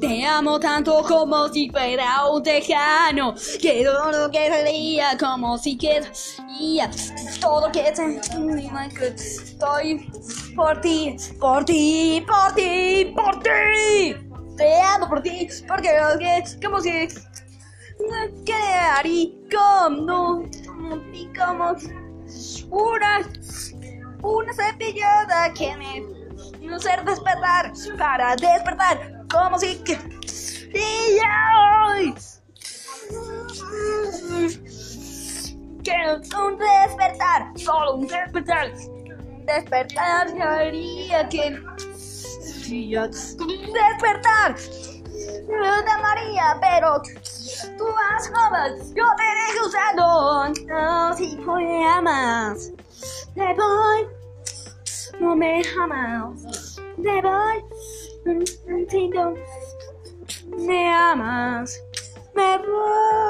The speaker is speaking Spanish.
te amo tanto como si fuera un tejano. Quiero lo que sería como si quería todo que estoy por ti, por ti, por ti, por ti. Te amo por ti, porque lo que como si que haría como, como una una cepillada que me no ser despertar para despertar como si que y hoy. Quiero un despertar solo un despertar. Despertar haría que despertar de María pero tú vas como yo te dejo usando no si me amas te voy no me amas, me voy, contigo, me amas, me voy.